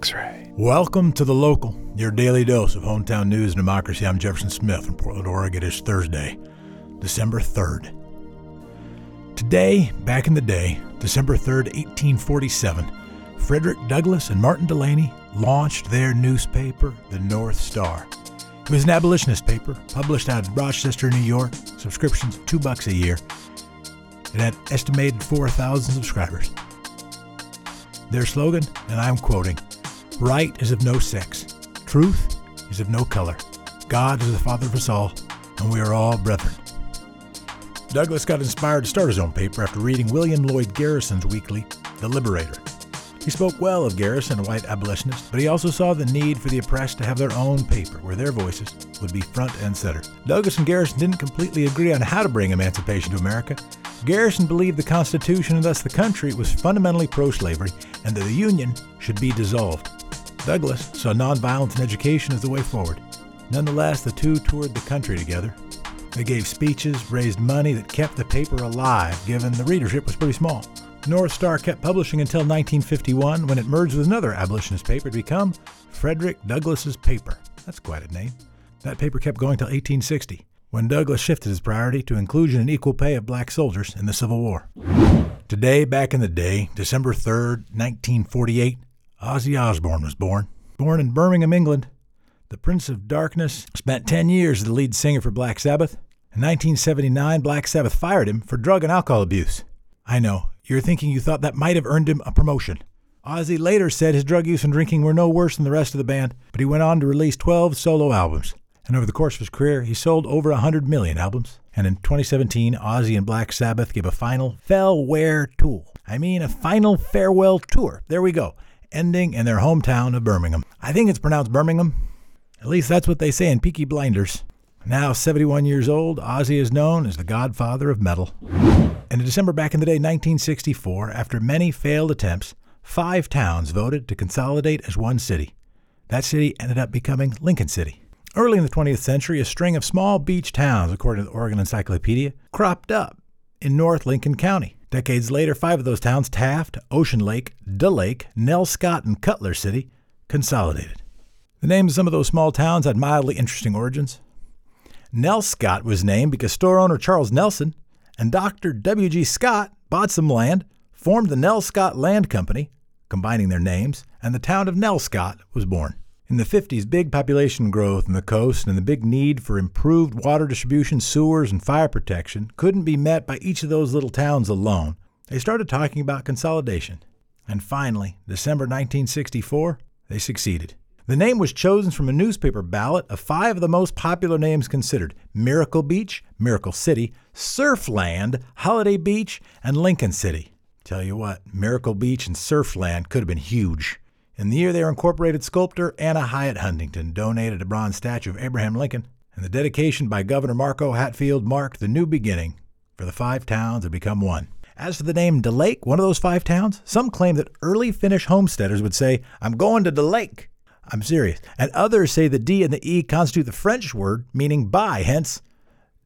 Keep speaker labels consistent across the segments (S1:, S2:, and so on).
S1: X ray.
S2: Welcome to The Local, your daily dose of hometown news and democracy. I'm Jefferson Smith from Portland, Oregon. It's Thursday, December 3rd. Today, back in the day, December 3rd, 1847, Frederick Douglass and Martin Delany launched their newspaper, The North Star. It was an abolitionist paper published out of Rochester, New York, subscriptions two bucks a year. It had estimated 4,000 subscribers. Their slogan, and I'm quoting Right is of no sex, truth is of no color. God is the Father of us all, and we are all brethren. Douglass got inspired to start his own paper after reading William Lloyd Garrison's weekly, The Liberator. He spoke well of Garrison, a white abolitionist, but he also saw the need for the oppressed to have their own paper where their voices would be front and center. Douglass and Garrison didn't completely agree on how to bring emancipation to America. Garrison believed the Constitution and thus the country was fundamentally pro slavery and that the Union should be dissolved. Douglass saw nonviolence and education as the way forward. Nonetheless, the two toured the country together. They gave speeches, raised money that kept the paper alive, given the readership was pretty small. North Star kept publishing until 1951 when it merged with another abolitionist paper to become Frederick Douglass's Paper. That's quite a name. That paper kept going till 1860, when Douglass shifted his priority to inclusion and equal pay of black soldiers in the Civil War. Today, back in the day, December 3rd, 1948, Ozzy Osbourne was born. Born in Birmingham, England, the Prince of Darkness spent 10 years as the lead singer for Black Sabbath. In 1979, Black Sabbath fired him for drug and alcohol abuse. I know, you're thinking you thought that might have earned him a promotion. Ozzy later said his drug use and drinking were no worse than the rest of the band, but he went on to release 12 solo albums. And over the course of his career, he sold over 100 million albums. And in 2017, Ozzy and Black Sabbath gave a final farewell tour. I mean, a final farewell tour. There we go. Ending in their hometown of Birmingham. I think it's pronounced Birmingham. At least that's what they say in Peaky Blinders. Now 71 years old, Ozzy is known as the godfather of metal. And in December back in the day, 1964, after many failed attempts, five towns voted to consolidate as one city. That city ended up becoming Lincoln City. Early in the 20th century, a string of small beach towns, according to the Oregon Encyclopedia, cropped up in North Lincoln County. Decades later, five of those towns, Taft, Ocean Lake, DeLake, Nell Scott, and Cutler City, consolidated. The names of some of those small towns had mildly interesting origins. Nelscott was named because store owner Charles Nelson and Dr. W.G. Scott bought some land, formed the Nelscott Land Company, combining their names, and the town of Nelscott was born. In the 50s, big population growth in the coast and the big need for improved water distribution, sewers, and fire protection couldn't be met by each of those little towns alone. They started talking about consolidation. And finally, December 1964, they succeeded. The name was chosen from a newspaper ballot of five of the most popular names considered Miracle Beach, Miracle City, Surfland, Holiday Beach, and Lincoln City. Tell you what, Miracle Beach and Surfland could have been huge. In the year they were incorporated, sculptor Anna Hyatt Huntington donated a bronze statue of Abraham Lincoln, and the dedication by Governor Mark O. Hatfield marked the new beginning for the five towns that become one. As for the name DeLake, one of those five towns, some claim that early Finnish homesteaders would say, I'm going to DeLake. I'm serious. And others say the D and the E constitute the French word meaning by, hence,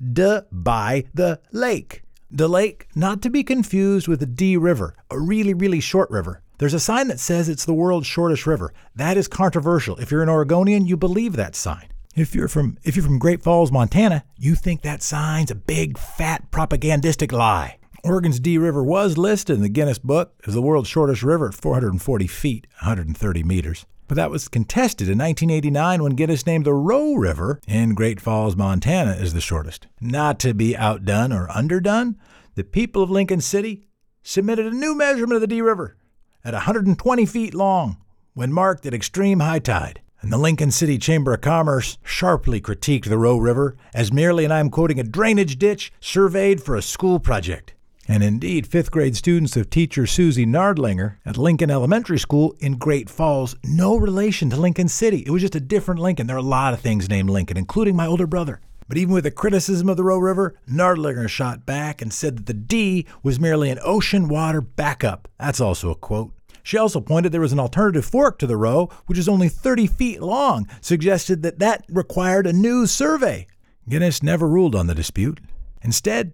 S2: de by the lake. The lake, not to be confused with the D River, a really, really short river. There's a sign that says it's the world's shortest river. That is controversial. If you're an Oregonian, you believe that sign. If you're from if you're from Great Falls, Montana, you think that sign's a big fat propagandistic lie. Oregon's D River was listed in the Guinness Book as the world's shortest river at 440 feet, 130 meters. But that was contested in 1989 when Guinness named the Roe River in Great Falls, Montana as the shortest. Not to be outdone or underdone, the people of Lincoln City submitted a new measurement of the D River at 120 feet long when marked at extreme high tide. And the Lincoln City Chamber of Commerce sharply critiqued the Roe River as merely, and I'm quoting, a drainage ditch surveyed for a school project. And indeed, fifth grade students of teacher Susie Nardlinger at Lincoln Elementary School in Great Falls, no relation to Lincoln City. It was just a different Lincoln. There are a lot of things named Lincoln, including my older brother. But even with the criticism of the Roe River, Nardlinger shot back and said that the D was merely an ocean water backup. That's also a quote. She also pointed there was an alternative fork to the Roe, which is only 30 feet long, suggested that that required a new survey. Guinness never ruled on the dispute. Instead,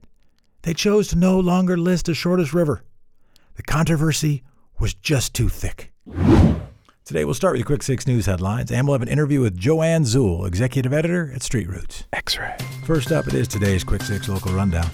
S2: they chose to no longer list the shortest river. The controversy was just too thick. Today we'll start with the Quick Six News headlines, and we'll have an interview with Joanne Zuhl, executive editor at Street Roots.
S1: X-ray.
S2: First up, it is today's Quick Six local rundown.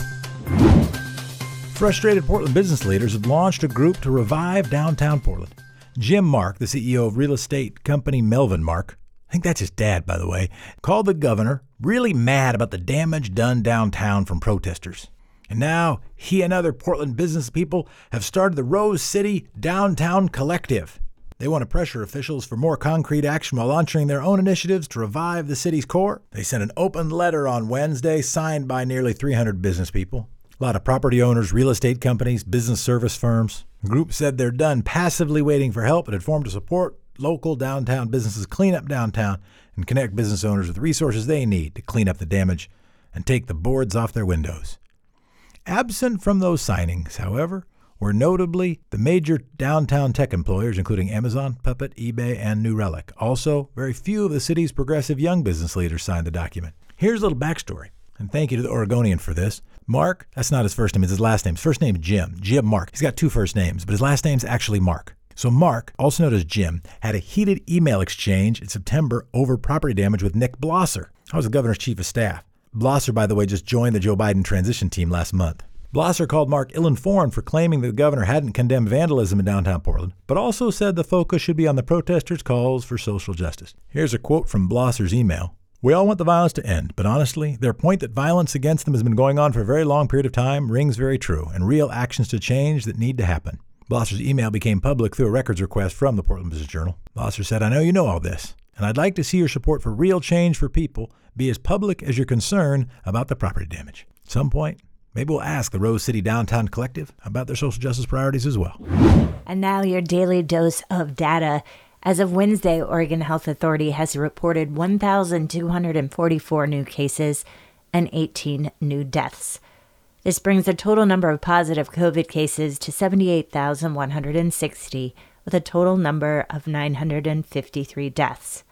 S2: Frustrated Portland business leaders have launched a group to revive downtown Portland. Jim Mark, the CEO of real estate company Melvin Mark, I think that's his dad, by the way, called the governor really mad about the damage done downtown from protesters. And now he and other Portland business people have started the Rose City Downtown Collective. They want to pressure officials for more concrete action while launching their own initiatives to revive the city's core. They sent an open letter on Wednesday signed by nearly 300 business people. A lot of property owners, real estate companies, business service firms. The group said they're done passively waiting for help and had formed to support local downtown businesses clean up downtown and connect business owners with resources they need to clean up the damage and take the boards off their windows. Absent from those signings, however, were notably the major downtown tech employers, including Amazon, Puppet, eBay, and New Relic. Also, very few of the city's progressive young business leaders signed the document. Here's a little backstory, and thank you to the Oregonian for this. Mark, that's not his first name, it's his last name. His first name is Jim. Jim Mark. He's got two first names, but his last name's actually Mark. So Mark, also known as Jim, had a heated email exchange in September over property damage with Nik Blosser. I was the governor's chief of staff. Blosser, by the way, just joined the Joe Biden transition team last month. Blosser called Mark ill informed for claiming that the governor hadn't condemned vandalism in downtown Portland, but also said the focus should be on the protesters' calls for social justice. Here's a quote from Blosser's email we all want the violence to end, but honestly, their point that violence against them has been going on for a very long period of time rings very true, and real actions to change that need to happen. Blosser's email became public through a records request from the Portland Business Journal. Blosser said, I know you know all this, and I'd like to see your support for real change for people be as public as your concern about the property damage. At some point, maybe we'll ask the Rose City Downtown Collective about their social justice priorities as well.
S3: And now your daily dose of data. As of Wednesday, Oregon Health Authority has reported 1,244 new cases and 18 new deaths. This brings the total number of positive COVID cases to 78,160, with a total number of 953 deaths.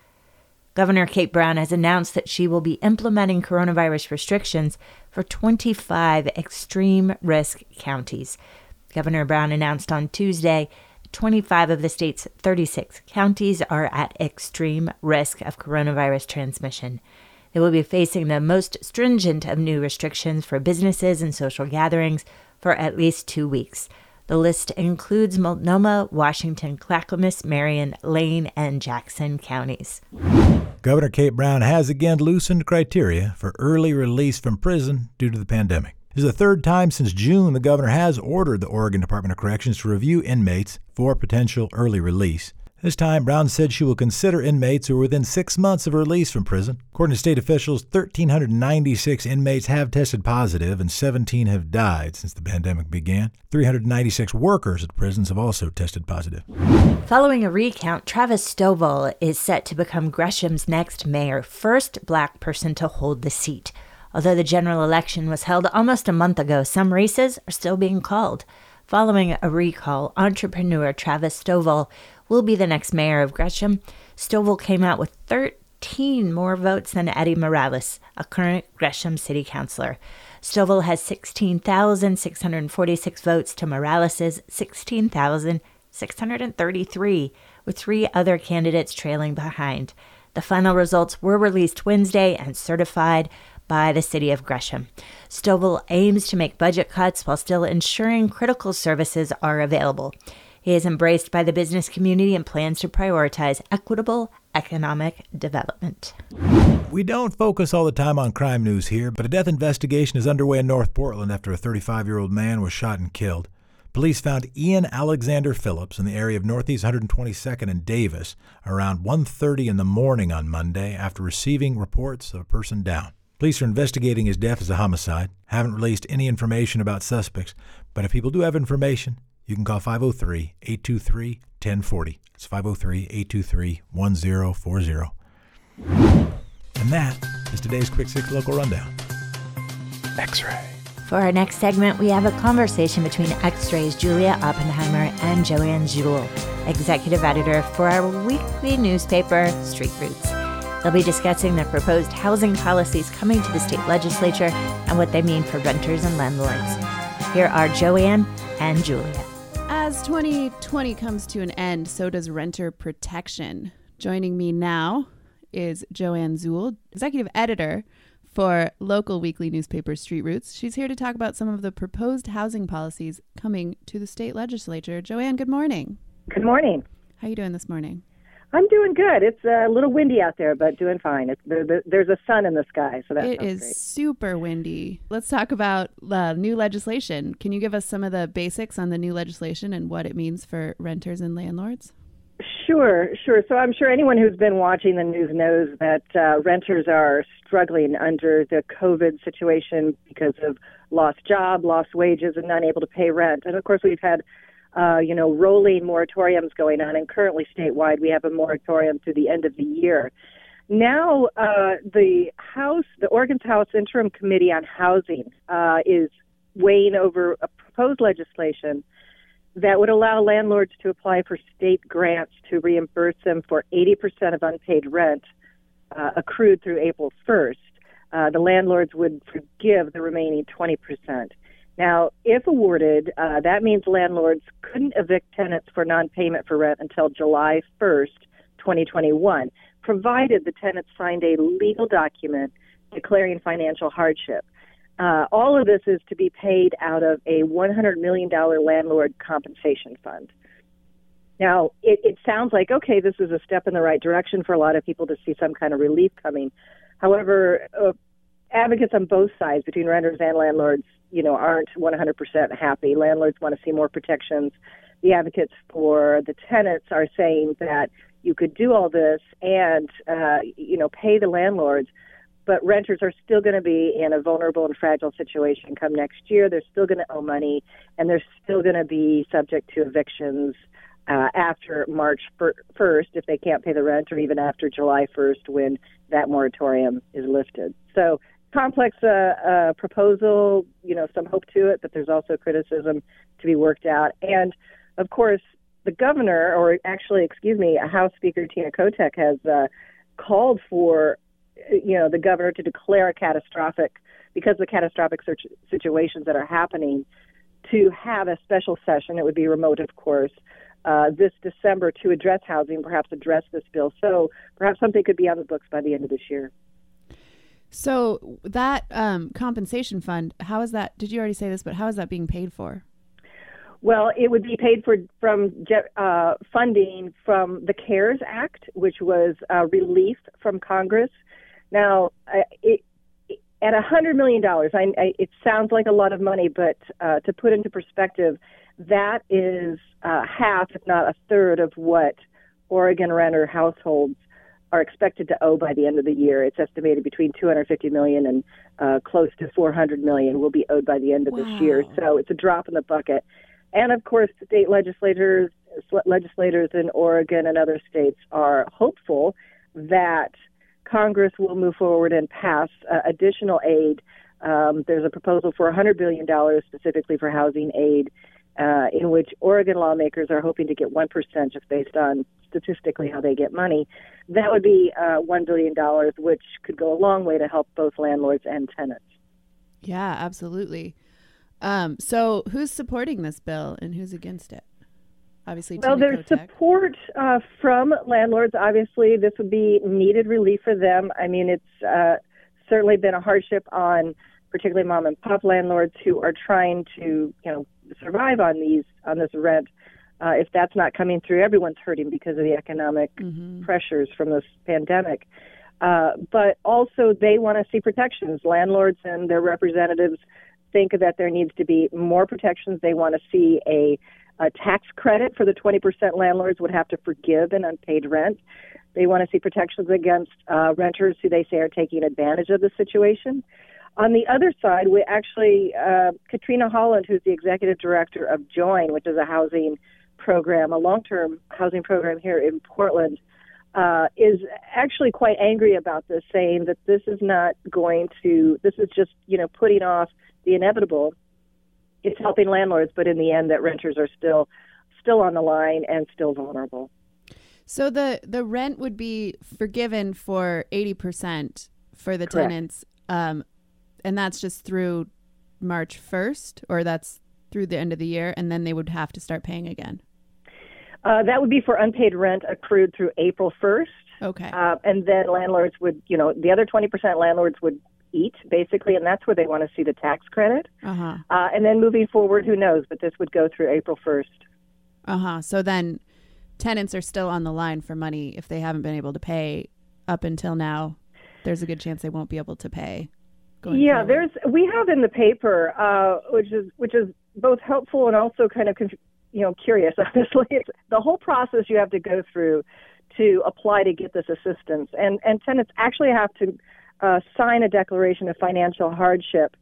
S3: Governor Kate Brown has announced that she will be implementing coronavirus restrictions for 25 extreme risk counties. Governor Brown announced on Tuesday 25 of the state's 36 counties are at extreme risk of coronavirus transmission. They will be facing the most stringent of new restrictions for businesses and social gatherings for at least two weeks. The list includes Multnomah, Washington, Clackamas, Marion, Lane, and Jackson counties.
S2: Governor Kate Brown has again loosened criteria for early release from prison due to the pandemic. This is the third time since June the governor has ordered the Oregon Department of Corrections to review inmates for potential early release. This time, Brown said she will consider inmates who are within six months of release from prison. According to state officials, 1,396 inmates have tested positive and 17 have died since the pandemic began. 396 workers at prisons have also tested positive.
S3: Following a recount, Travis Stovall is set to become Gresham's next mayor, first black person to hold the seat. Although the general election was held almost a month ago, some races are still being called. Following a recall, entrepreneur Travis Stovall will be the next mayor of Gresham. Stovall came out with 13 more votes than Eddy Morales, a current Gresham city councilor. Stovall has 16,646 votes to Morales's 16,633, with three other candidates trailing behind. The final results were released Wednesday and certified by the city of Gresham. Stovall aims to make budget cuts while still ensuring critical services are available. He is embraced by the business community and plans to prioritize equitable economic development.
S2: We don't focus all the time on crime news here, but a death investigation is underway in North Portland after a 35 year old man was shot and killed. Police found Ian Alexander Phillips in the area of Northeast 122nd and Davis around 1:30 in the morning on Monday after receiving reports of a person down. Police are investigating his death as a homicide. Haven't released any information about suspects, but if people do have information, you can call 503 823 1040. It's 503 823 1040. And that is today's Quick Six Local Rundown.
S1: X ray.
S3: For our next segment, we have a conversation between X Ray's Julia Oppenheimer and Joanne Zuhl, executive editor for our weekly newspaper, Street Roots. They'll be discussing the proposed housing policies coming to the state legislature and what they mean for renters and landlords. Here are Joanne and Julia.
S4: As 2020 comes to an end, so does renter protection. Joining me now is Joanne Zuhl, executive editor for local weekly newspaper Street Roots. She's here to talk about some of the proposed housing policies coming to the state legislature. Joanne, good morning.
S5: Good morning.
S4: How are you doing this morning?
S5: I'm doing good. It's a little windy out there, but doing fine. It's, there, there, there's a sun in the sky, so that
S4: It is
S5: great.
S4: super windy. Let's talk about uh, new legislation. Can you give us some of the basics on the new legislation and what it means for renters and landlords?
S5: Sure, sure. So I'm sure anyone who's been watching the news knows that uh, renters are struggling under the COVID situation because of lost job, lost wages, and not able to pay rent. And of course, we've had uh, you know, rolling moratoriums going on, and currently statewide we have a moratorium through the end of the year. Now, uh, the House, the Oregon's House Interim Committee on Housing, uh, is weighing over a proposed legislation that would allow landlords to apply for state grants to reimburse them for 80% of unpaid rent uh, accrued through April 1st. Uh, the landlords would forgive the remaining 20%. Now, if awarded, uh, that means landlords couldn't evict tenants for non-payment for rent until July 1st, 2021, provided the tenant signed a legal document declaring financial hardship. Uh, all of this is to be paid out of a $100 million landlord compensation fund. Now, it, it sounds like, okay, this is a step in the right direction for a lot of people to see some kind of relief coming. However, uh, advocates on both sides, between renters and landlords, you know, aren't 100% happy. Landlords want to see more protections. The advocates for the tenants are saying that you could do all this and, uh, you know, pay the landlords, but renters are still going to be in a vulnerable and fragile situation come next year. They're still going to owe money, and they're still going to be subject to evictions uh, after March 1st if they can't pay the rent, or even after July 1st when that moratorium is lifted. So complex uh, uh, proposal, you know, some hope to it, but there's also criticism to be worked out. And of course, the governor, or actually, excuse me, House Speaker Tina Kotek has uh, called for, you know, the governor to declare a catastrophic, because of the catastrophic situations that are happening, to have a special session. It would be remote, of course. Uh, this December to address housing, perhaps address this bill. So perhaps something could be on the books by the end of this year.
S4: So that um, compensation fund, how is that? Did you already say this? But how is that being paid for?
S5: Well, it would be paid for from uh, funding from the CARES Act, which was uh, relief from Congress. Now, it, at a hundred million dollars, it sounds like a lot of money, but uh, to put into perspective, that is uh, half, if not a third, of what Oregon renter households are expected to owe by the end of the year. It's estimated between 250 million and uh, close to 400 million will be owed by the end of
S4: wow.
S5: this year. So it's a drop in the bucket. And of course, state legislators, legislators in Oregon and other states are hopeful that Congress will move forward and pass uh, additional aid. Um, there's a proposal for $100 billion specifically for housing aid, uh, in which Oregon lawmakers are hoping to get 1% just based on statistically how they get money, that would be uh, $1 billion, which could go a long way to help both landlords and tenants.
S4: Yeah, absolutely. Um, so, who's supporting this bill and who's against it? Obviously,
S5: well,
S4: Tina
S5: there's
S4: Kotek.
S5: support uh, from landlords. Obviously, this would be needed relief for them. I mean, it's uh, certainly been a hardship on particularly mom and pop landlords who are trying to, you know, survive on these on this rent uh, if that's not coming through, everyone's hurting because of the economic
S4: mm-hmm.
S5: pressures from this pandemic. Uh, but also, they want to see protections. Landlords and their representatives think that there needs to be more protections. They want to see a, a tax credit for the 20% landlords would have to forgive an unpaid rent. They want to see protections against uh, renters who they say are taking advantage of the situation. On the other side, we actually, uh, Katrina Holland, who's the executive director of Join, which is a housing program, a long term housing program here in Portland, uh, is actually quite angry about this, saying that this is not going to, this is just, you know, putting off the inevitable. It's helping landlords, but in the end, that renters are still still on the line and still vulnerable.
S4: So the the rent would be forgiven for eighty percent for the
S5: Correct.
S4: tenants, um, and that's just through March first, or that's through the end of the year, and then they would have to start paying again.
S5: Uh, that would be for unpaid rent accrued through April 1st.
S4: Okay.
S5: Uh, and then landlords would, you know, the other 20% landlords would eat basically, and that's where they want to see the tax credit.
S4: Uh-huh.
S5: Uh, and then moving forward, who knows? But this would go through April 1st.
S4: Uh-huh. So then tenants are still on the line for money if they haven't been able to pay up until now. There's a good chance they won't be able to pay. Going
S5: Yeah,
S4: forward.
S5: there's we have in the paper, uh, which is which is both helpful and also kind of you know curious. Honestly, it's the whole process you have to go through to apply to get this assistance, and and tenants actually have to uh, sign a declaration of financial hardship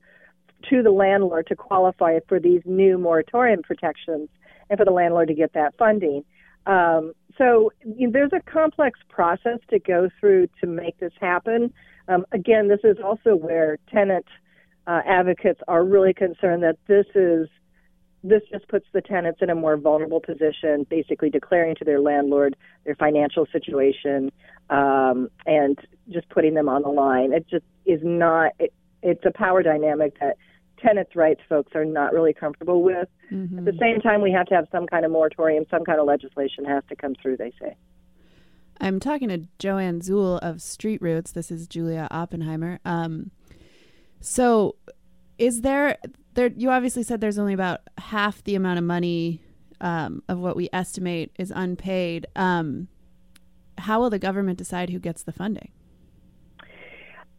S5: to the landlord to qualify for these new moratorium protections, and for the landlord to get that funding. Um, so you know, there's a complex process to go through to make this happen. Um, again, this is also where tenant uh, advocates are really concerned that this is this just puts the tenants in a more vulnerable position, basically declaring to their landlord their financial situation um, and just putting them on the line. It just is not. It, it's a power dynamic that tenants' rights folks are not really comfortable with.
S4: Mhm.
S5: At the same time, we have to have some kind of moratorium, some kind of legislation has to come through. They say.
S4: I'm talking to Joanne Zuhl of Street Roots. This is Julia Oppenheimer. Um, so, is there there? You obviously said there's only about half the amount of money um, of what we estimate is unpaid. Um, how will the government decide who gets the funding?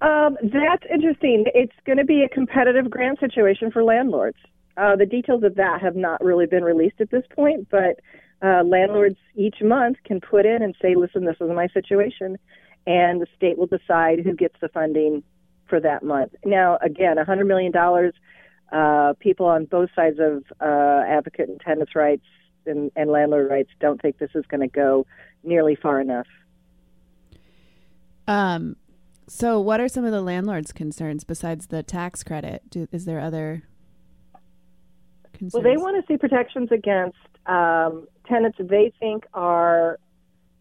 S5: Um, that's interesting. It's going to be a competitive grant situation for landlords. Uh, the details of that have not really been released at this point, but uh, landlords each month can put in and say, listen, this is my situation, and the state will decide who gets the funding for that month. Now, again, $100 million, uh, people on both sides of uh, advocate and tenants' rights and, and landlord rights don't think this is going to go nearly far enough.
S4: Um, so, what are some of the landlords' concerns besides the tax credit? Do, is there other concerns?
S5: Well, they want to see protections against um, tenants they think are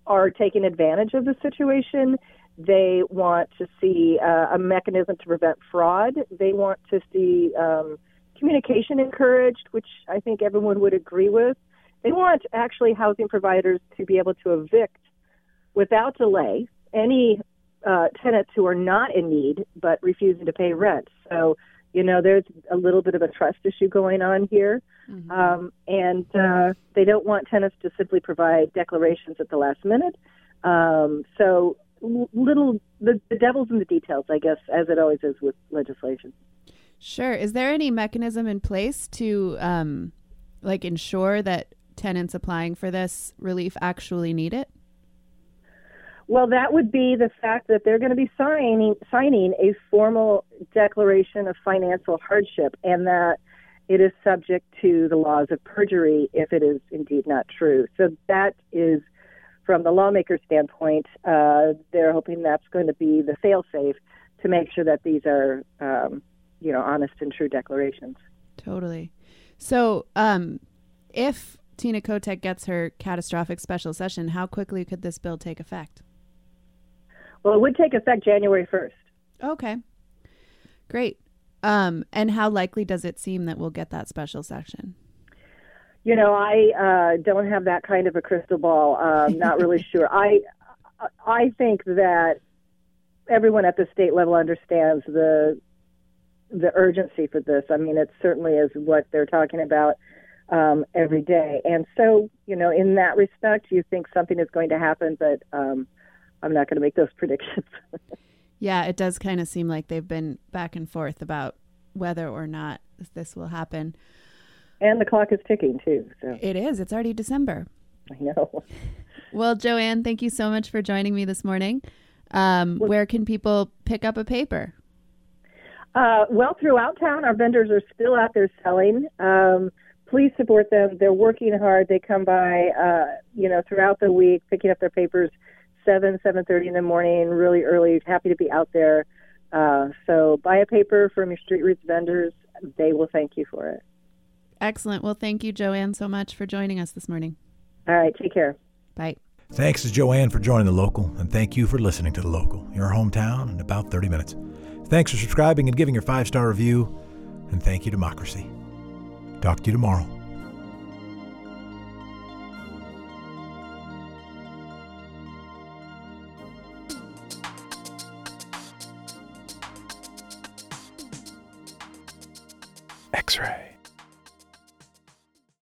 S5: are taking advantage of the situation. They want to see uh, a mechanism to prevent fraud. They want to see um, communication encouraged, which I think everyone would agree with. They want actually housing providers to be able to evict without delay any uh, tenants who are not in need but refusing to pay rent. So, you know, there's a little bit of a trust issue going on here.
S4: Mhm.
S5: Um, and uh, they don't want tenants to simply provide declarations at the last minute. Um, so, little, the, the devil's in the details, I guess, as it always is with legislation.
S4: Sure. Is there any mechanism in place to um, like ensure that tenants applying for this relief actually need it?
S5: Well, that would be the fact that they're going to be signing signing a formal declaration of financial hardship, and that it is subject to the laws of perjury if it is indeed not true. So that is, from the lawmaker's standpoint, uh, they're hoping that's going to be the fail-safe to make sure that these are, um, you know, honest and true declarations.
S4: Totally. So, um, if Tina Kotek gets her catastrophic special session, how quickly could this bill take effect?
S5: Well, it would take effect January 1st.
S4: Okay. Great. Um, and how likely does it seem that we'll get that special session?
S5: You know, I uh, don't have that kind of a crystal ball. Um, not really sure. I I think that everyone at the state level understands the the urgency for this. I mean, it certainly is what they're talking about um, every day. And so, you know, in that respect, you think something is going to happen, but um, I'm not going to make those predictions.
S4: Yeah, it does kind of seem like they've been back and forth about whether or not this will happen.
S5: and the clock is ticking too. So
S4: It is. It's already December.
S5: I know.
S4: Well, Joanne, thank you so much for joining me this morning. Um, where can people pick up a paper?
S5: Uh, well, throughout town, our vendors are still out there selling. Um, please support them. They're working hard. They come by, uh, you know, throughout the week, picking up their papers seven, seven thirty in the morning, really early. Happy to be out there. Uh, so buy a paper from your Street Roots vendors. They will thank you for it.
S4: Excellent. Well, thank you, Joanne, so much for joining us this morning.
S5: All right, take care.
S4: Bye.
S2: Thanks to Joanne for joining the local, and thank you for listening to the local, your hometown in about 30 minutes. Thanks for subscribing and giving your five star review, and thank you, Democracy. Talk to you tomorrow.
S1: X ray.